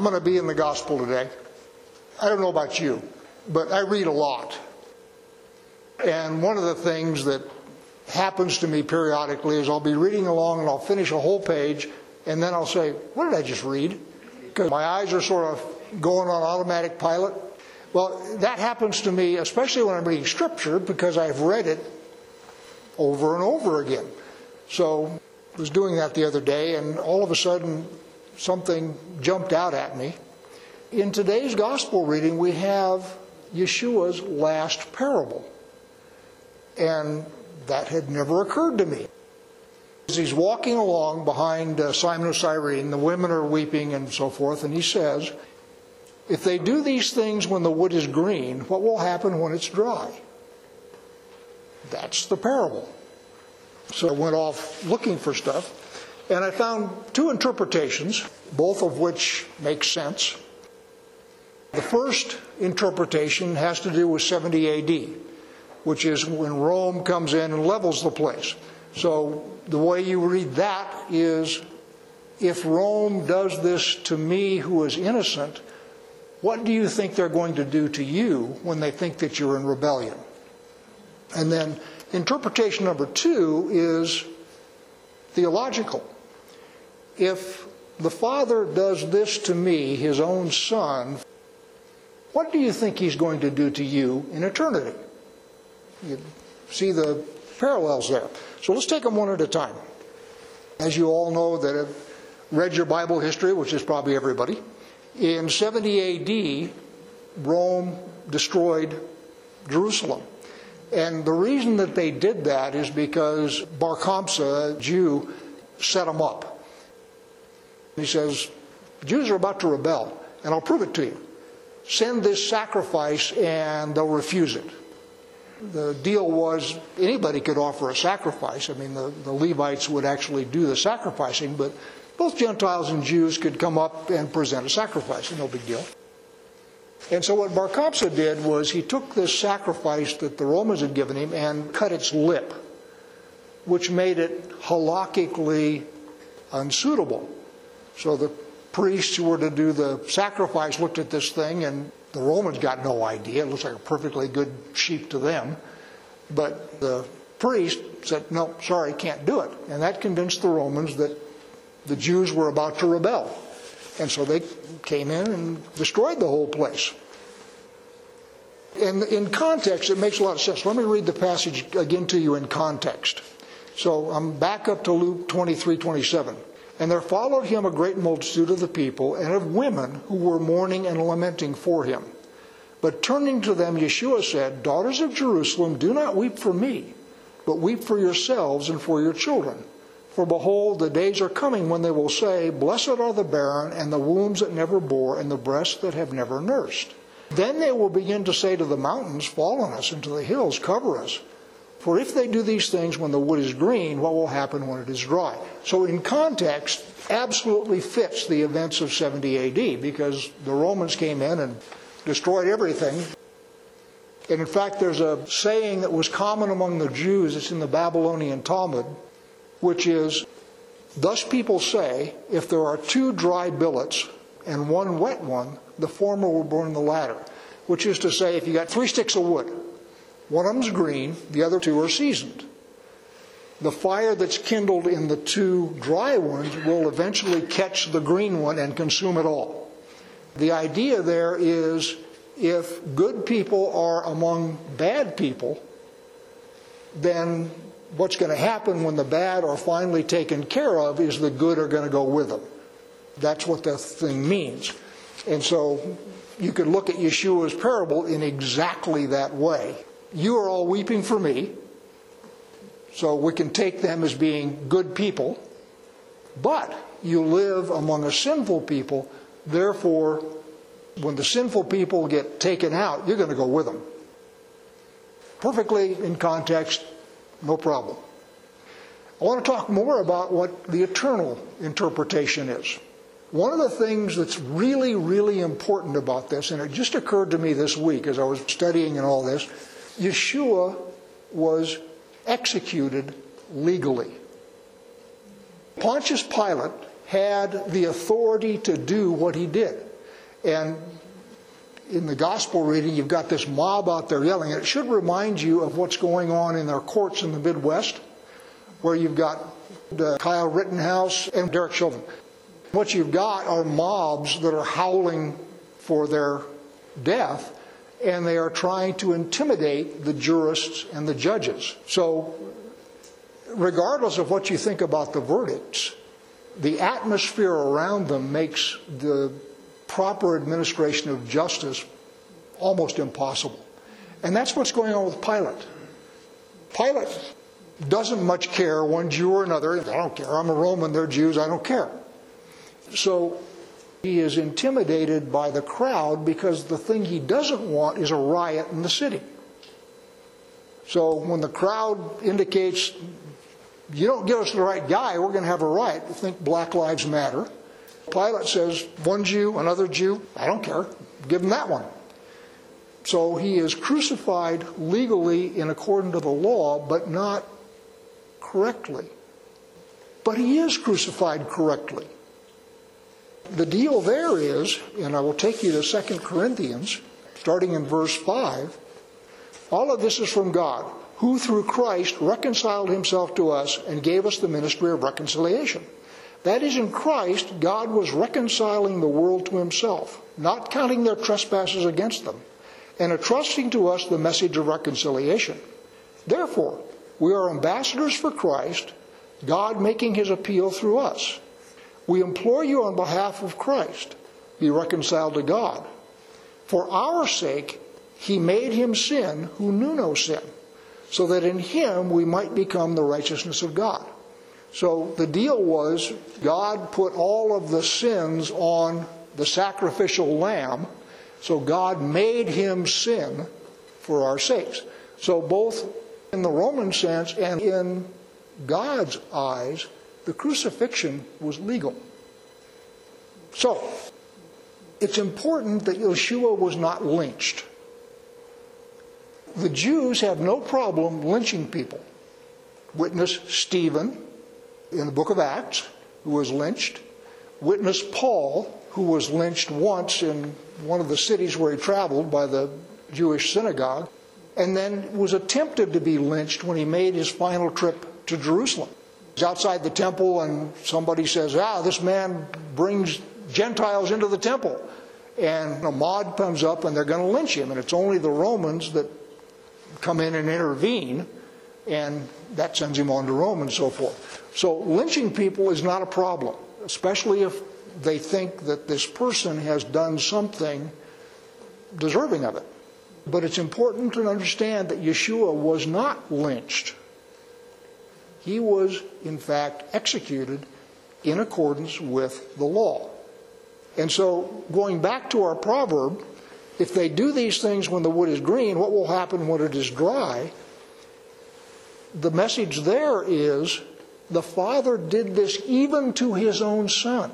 I'm going to be in the gospel today. I don't know about you, but I read a lot. And one of the things that happens to me periodically is I'll be reading along and I'll finish a whole page and then I'll say, What did I just read? Because my eyes are sort of going on automatic pilot. Well, that happens to me, especially when I'm reading scripture, because I've read it over and over again. So I was doing that the other day, and all of a sudden something jumped out at me. In today's gospel reading, we have Yeshua's last parable. And that had never occurred to me. As he's walking along behind uh, Simon of Cyrene, the women are weeping and so forth, and he says, If they do these things when the wood is green, what will happen when it's dry? That's the parable. So I went off looking for stuff, and I found two interpretations, both of which make sense. The first interpretation has to do with 70 AD, which is when Rome comes in and levels the place. So the way you read that is if Rome does this to me who is innocent, what do you think they're going to do to you when they think that you're in rebellion? And then interpretation number two is theological. If the Father does this to me, his own Son, what do you think he's going to do to you in eternity? You see the parallels there. So let's take them one at a time. As you all know that have read your Bible history, which is probably everybody, in 70 AD, Rome destroyed Jerusalem. And the reason that they did that is because Bar Kamsa, a Jew, set them up. He says, Jews are about to rebel, and I'll prove it to you. Send this sacrifice, and they'll refuse it the deal was anybody could offer a sacrifice. I mean, the, the Levites would actually do the sacrificing, but both Gentiles and Jews could come up and present a sacrifice. No big deal. And so what Bar Kokhba did was he took this sacrifice that the Romans had given him and cut its lip, which made it halakhically unsuitable. So the priests who were to do the sacrifice looked at this thing and the Romans got no idea. It looks like a perfectly good sheep to them. But the priest said, no, sorry, can't do it. And that convinced the Romans that the Jews were about to rebel. And so they came in and destroyed the whole place. And in context, it makes a lot of sense. Let me read the passage again to you in context. So I'm back up to Luke 23 27. And there followed him a great multitude of the people and of women who were mourning and lamenting for him. But turning to them, Yeshua said, Daughters of Jerusalem, do not weep for me, but weep for yourselves and for your children. For behold, the days are coming when they will say, Blessed are the barren, and the wombs that never bore, and the breasts that have never nursed. Then they will begin to say to the mountains, Fall on us, and to the hills, cover us. For if they do these things when the wood is green, what will happen when it is dry? So, in context, absolutely fits the events of 70 AD because the Romans came in and destroyed everything. And in fact, there's a saying that was common among the Jews, it's in the Babylonian Talmud, which is Thus people say, if there are two dry billets and one wet one, the former will burn the latter. Which is to say, if you got three sticks of wood, one of them's green, the other two are seasoned. The fire that's kindled in the two dry ones will eventually catch the green one and consume it all. The idea there is if good people are among bad people, then what's going to happen when the bad are finally taken care of is the good are going to go with them. That's what the thing means. And so you could look at Yeshua's parable in exactly that way. You are all weeping for me. So we can take them as being good people. But you live among a sinful people. Therefore, when the sinful people get taken out, you're going to go with them. Perfectly in context, no problem. I want to talk more about what the eternal interpretation is. One of the things that's really, really important about this, and it just occurred to me this week as I was studying and all this, Yeshua was executed legally. Pontius Pilate had the authority to do what he did. And in the gospel reading, you've got this mob out there yelling. It should remind you of what's going on in our courts in the Midwest, where you've got the Kyle Rittenhouse and Derek Chauvin. What you've got are mobs that are howling for their death, and they are trying to intimidate the jurists and the judges. So, regardless of what you think about the verdicts, the atmosphere around them makes the proper administration of justice almost impossible. And that's what's going on with Pilate. Pilate doesn't much care, one Jew or another. I don't care. I'm a Roman, they're Jews, I don't care. So he is intimidated by the crowd because the thing he doesn't want is a riot in the city. So when the crowd indicates, you don't give us the right guy, we're going to have a riot, think Black Lives Matter. Pilate says, one Jew, another Jew, I don't care, give him that one. So he is crucified legally in accordance to the law, but not correctly. But he is crucified correctly. The deal there is, and I will take you to 2 Corinthians, starting in verse 5. All of this is from God, who through Christ reconciled himself to us and gave us the ministry of reconciliation. That is, in Christ, God was reconciling the world to himself, not counting their trespasses against them, and entrusting to us the message of reconciliation. Therefore, we are ambassadors for Christ, God making his appeal through us. We implore you on behalf of Christ, be reconciled to God. For our sake, he made him sin who knew no sin, so that in him we might become the righteousness of God. So the deal was God put all of the sins on the sacrificial lamb, so God made him sin for our sakes. So both in the Roman sense and in God's eyes, the crucifixion was legal. So, it's important that Yeshua was not lynched. The Jews have no problem lynching people. Witness Stephen in the book of Acts, who was lynched. Witness Paul, who was lynched once in one of the cities where he traveled by the Jewish synagogue, and then was attempted to be lynched when he made his final trip to Jerusalem. Outside the temple, and somebody says, Ah, this man brings Gentiles into the temple. And a mob comes up, and they're going to lynch him. And it's only the Romans that come in and intervene, and that sends him on to Rome and so forth. So lynching people is not a problem, especially if they think that this person has done something deserving of it. But it's important to understand that Yeshua was not lynched. He was, in fact, executed in accordance with the law. And so, going back to our proverb, if they do these things when the wood is green, what will happen when it is dry? The message there is the Father did this even to his own Son.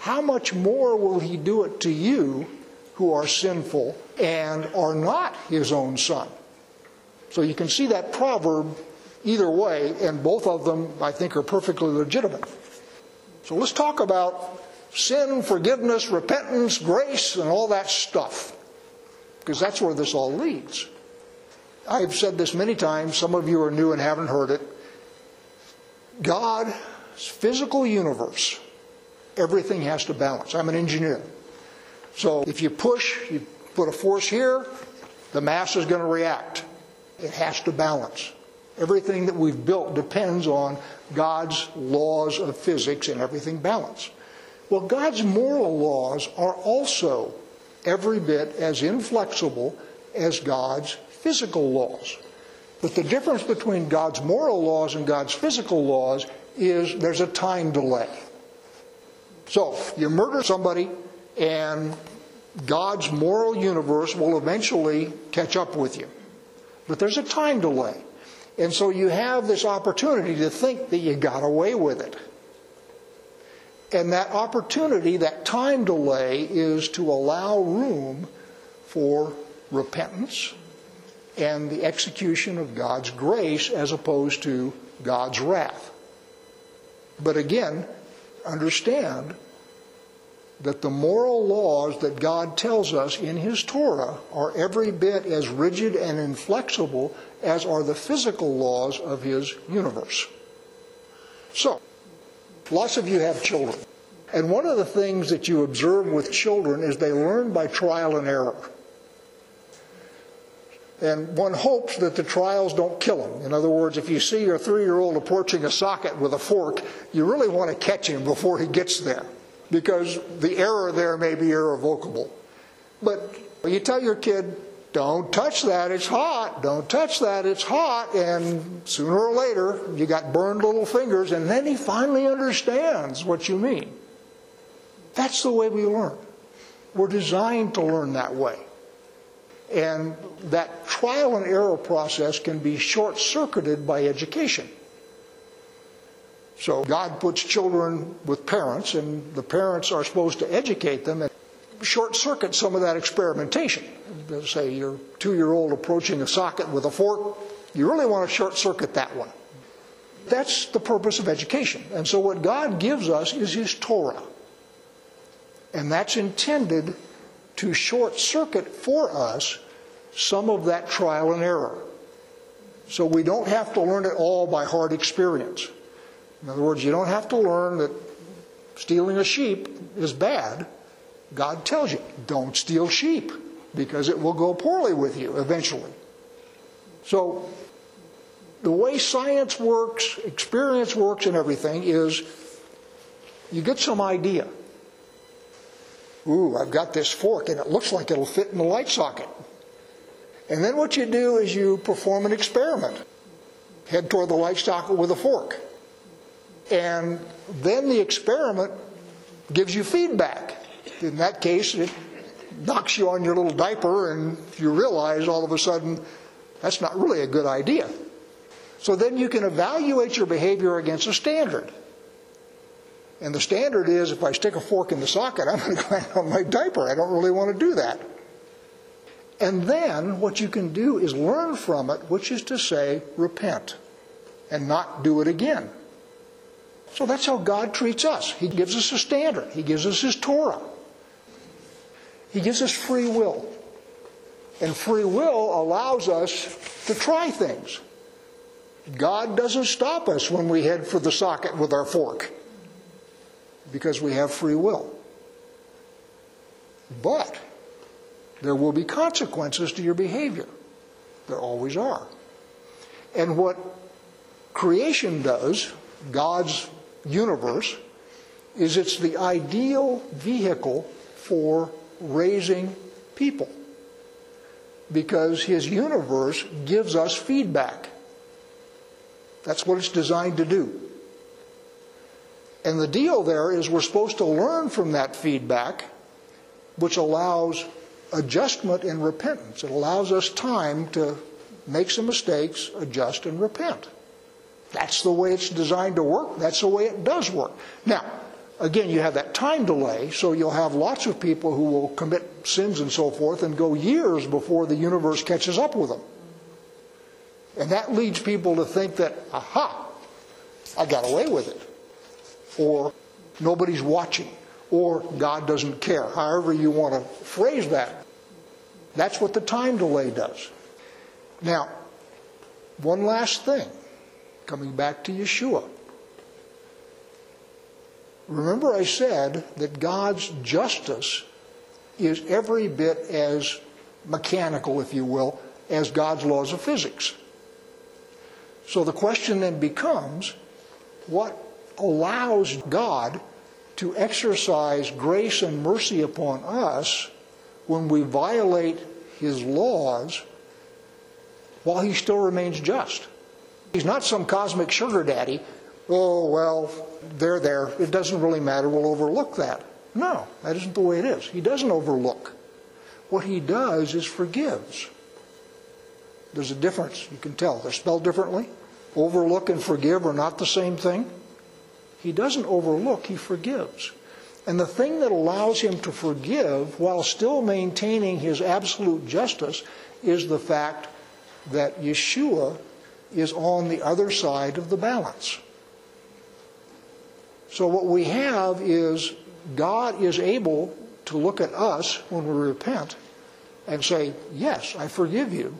How much more will he do it to you who are sinful and are not his own son. So you can see that proverb either way, and both of them, I think, are perfectly legitimate. So let's talk about sin, forgiveness, repentance, grace, and all that stuff, because that's where this all leads. I've said this many times, some of you are new and haven't heard it. God's physical universe, everything has to balance. I'm an engineer. So if you push, you put a force here, the mass is going to react. It has to balance. Everything that we've built depends on God's laws of physics and everything balance. Well, God's moral laws are also every bit as inflexible as God's physical laws. But the difference between God's moral laws and God's physical laws is there's a time delay. So, you murder somebody, and God's moral universe will eventually catch up with you. But there's a time delay. And so you have this opportunity to think that you got away with it. And that opportunity, that time delay, is to allow room for repentance and the execution of God's grace as opposed to God's wrath. But again, understand that the moral laws that God tells us in His Torah are every bit as rigid and inflexible as are the physical laws of His universe. So, lots of you have children. And one of the things that you observe with children is they learn by trial and error. And one hopes that the trials don't kill them. In other words, if you see your three year old approaching a socket with a fork, you really want to catch him before he gets there because the error there may be irrevocable. But you tell your kid, don't touch that, it's hot. Don't touch that, it's hot. And sooner or later, you got burned little fingers, and then he finally understands what you mean. That's the way we learn. We're designed to learn that way. And that trial and error process can be short circuited by education. So God puts children with parents, and the parents are supposed to educate them and short circuit some of that experimentation. Let's say your two year old approaching a socket with a fork, you really want to short circuit that one. That's the purpose of education. And so what God gives us is His Torah. And that's intended to short circuit for us some of that trial and error. So we don't have to learn it all by hard experience. In other words, you don't have to learn that stealing a sheep is bad. God tells you, don't steal sheep because it will go poorly with you eventually. So, the way science works, experience works, and everything is you get some idea. Ooh, I've got this fork and it looks like it'll fit in the light socket. And then what you do is you perform an experiment. Head toward the light socket with a fork. And then the experiment gives you feedback. In that case, it knocks you on your little diaper, and you realize all of a sudden that's not really a good idea. So then you can evaluate your behavior against a standard. And the standard is if I stick a fork in the socket, I'm going to land on my diaper. I don't really want to do that. And then what you can do is learn from it, which is to say, repent and not do it again. So that's how God treats us. He gives us a standard, He gives us His Torah, He gives us free will. And free will allows us to try things. God doesn't stop us when we head for the socket with our fork because we have free will. But there will be consequences to your behavior. There always are. And what creation does, God's universe, is it's the ideal vehicle for raising people. Because his universe gives us feedback. That's what it's designed to do. And the deal there is we're supposed to learn from that feedback, which allows adjustment and repentance. It allows us time to make some mistakes, adjust, and repent. That's the way it's designed to work. That's the way it does work. Now, again, you have that time delay, so you'll have lots of people who will commit sins and so forth and go years before the universe catches up with them. And that leads people to think that, aha, I got away with it. Or nobody's watching. Or God doesn't care. However, you want to phrase that. That's what the time delay does. Now, one last thing, coming back to Yeshua. Remember, I said that God's justice is every bit as mechanical, if you will, as God's laws of physics. So the question then becomes what allows God to exercise grace and mercy upon us when we violate his laws while he still remains just. He's not some cosmic sugar daddy. Oh, well, they're there. It doesn't really matter. We'll overlook that. No, that isn't the way it is. He doesn't overlook. What he does is forgives. There's a difference. You can tell. They're spelled differently. Overlook and forgive are not the same thing. He doesn't overlook, he forgives. And the thing that allows him to forgive while still maintaining his absolute justice is the fact that Yeshua is on the other side of the balance. So what we have is God is able to look at us when we repent and say, Yes, I forgive you,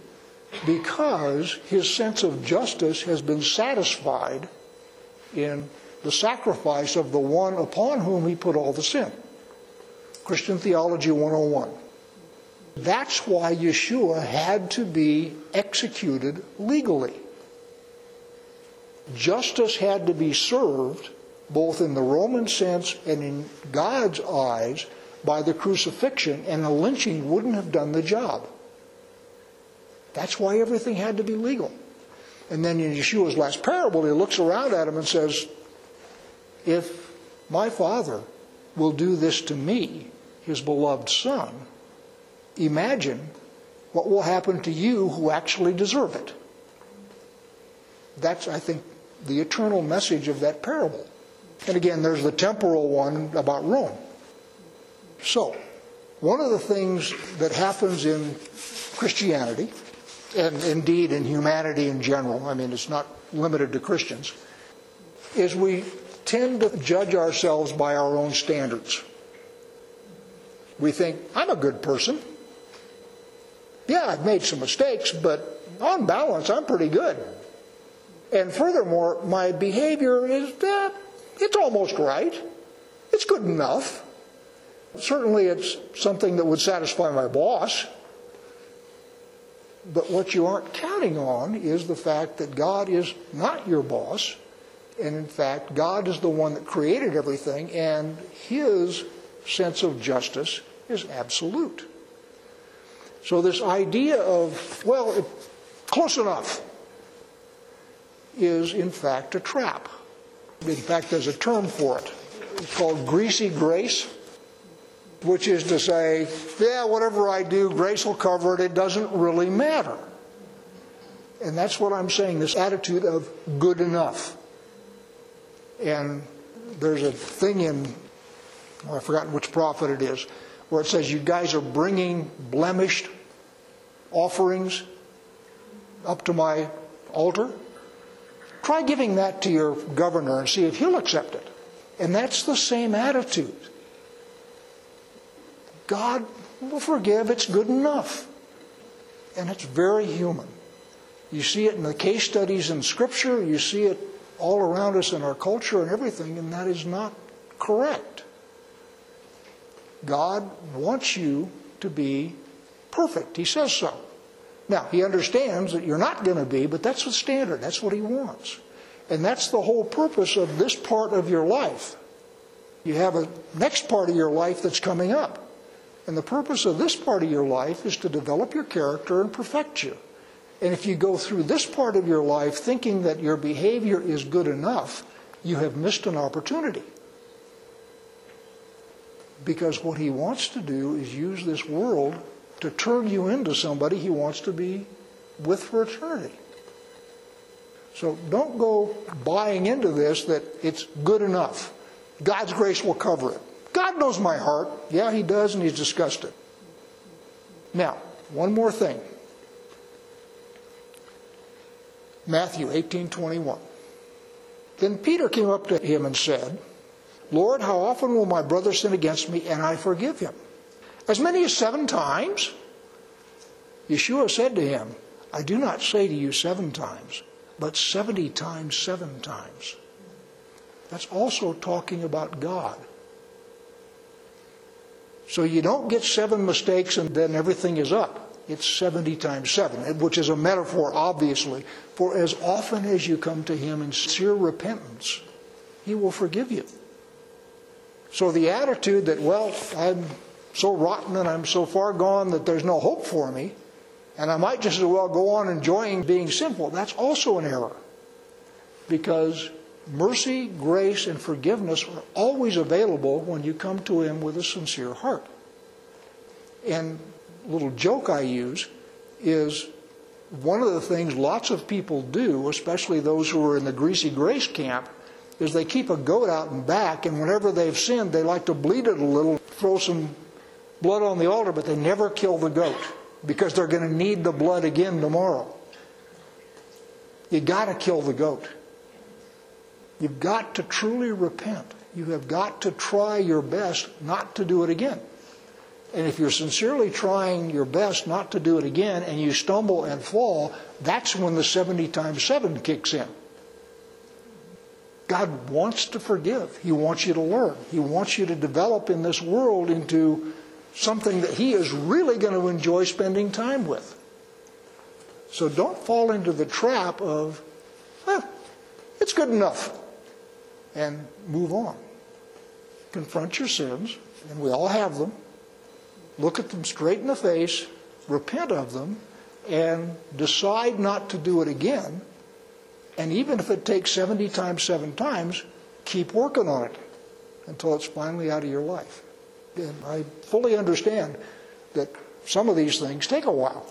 because his sense of justice has been satisfied in the sacrifice of the one upon whom he put all the sin. Christian Theology 101. That's why Yeshua had to be executed legally. Justice had to be served both in the Roman sense and in God's eyes by the crucifixion, and the lynching wouldn't have done the job. That's why everything had to be legal. And then in Yeshua's last parable, he looks around at him and says, If my father will do this to me, his beloved son, imagine what will happen to you who actually deserve it. That's, I think, the eternal message of that parable. And again, there's the temporal one about Rome. So, one of the things that happens in Christianity, and indeed in humanity in general, I mean, it's not limited to Christians, is we tend to judge ourselves by our own standards. We think, I'm a good person. Yeah, I've made some mistakes, but on balance, I'm pretty good. And furthermore, my behavior is, uh, it's almost right. It's good enough. Certainly, it's something that would satisfy my boss. But what you aren't counting on is the fact that God is not your boss. And in fact, God is the one that created everything, and His sense of justice is absolute. So, this idea of, well, close enough, is in fact a trap. In fact, there's a term for it. It's called greasy grace, which is to say, yeah, whatever I do, grace will cover it. It doesn't really matter. And that's what I'm saying this attitude of good enough. And there's a thing in, oh, well, I've forgotten which prophet it is, where it says, You guys are bringing blemished offerings up to my altar. Try giving that to your governor and see if he'll accept it. And that's the same attitude. God will forgive, it's good enough. And it's very human. You see it in the case studies in Scripture, you see it all around us in our culture and everything, and that is not correct. God wants you to be perfect. He says so. Now, he understands that you're not going to be, but that's the standard. That's what he wants. And that's the whole purpose of this part of your life. You have a next part of your life that's coming up. And the purpose of this part of your life is to develop your character and perfect you. And if you go through this part of your life thinking that your behavior is good enough, you have missed an opportunity. Because what he wants to do is use this world to turn you into somebody he wants to be with for eternity. So don't go buying into this that it's good enough. God's grace will cover it. God knows my heart. Yeah, he does, and he's discussed it. Now, one more thing. Matthew 18:21. Then Peter came up to him and said, "Lord, how often will my brother sin against me and I forgive him?" As many as 7 times? Yeshua said to him, "I do not say to you 7 times, but 70 times 7 times." That's also talking about God. So you don't get seven mistakes and then everything is up. It's 70 times 7, which is a metaphor, obviously, for as often as you come to Him in sincere repentance, He will forgive you. So the attitude that, well, I'm so rotten and I'm so far gone that there's no hope for me, and I might just as well go on enjoying being sinful, that's also an error. Because mercy, grace, and forgiveness are always available when you come to Him with a sincere heart. And a little joke I use is one of the things lots of people do, especially those who are in the greasy grace camp, is they keep a goat out and back, and whenever they've sinned, they like to bleed it a little, throw some blood on the altar, but they never kill the goat because they're going to need the blood again tomorrow. You got to kill the goat. You've got to truly repent You have got to try your best not to do it again. And if you're sincerely trying your best not to do it again and you stumble and fall, that's when the 70 times 7 kicks in. God wants to forgive. He wants you to learn. He wants you to develop in this world into something that He is really going to enjoy spending time with. So don't fall into the trap of, well, it's good enough, and move on. Confront your sins, and we all have them. Look at them straight in the face, repent of them, and decide not to do it again. And even if it takes 70 times, seven times, keep working on it until it's finally out of your life. And I fully understand that some of these things take a while.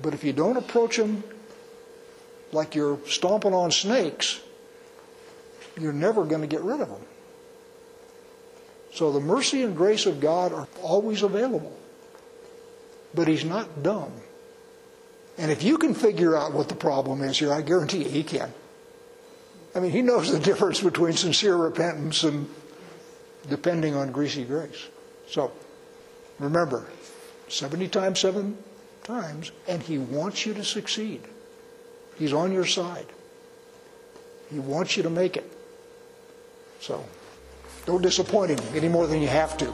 But if you don't approach them like you're stomping on snakes, you're never going to get rid of them. So the mercy and grace of God are always available. But He's not dumb. And if you can figure out what the problem is here, I guarantee you He can. I mean, He knows the difference between sincere repentance and depending on greasy grace. So remember, 70 times 7 times, and He wants you to succeed. He's on your side. He wants you to make it. So don't disappoint Him any more than you have to.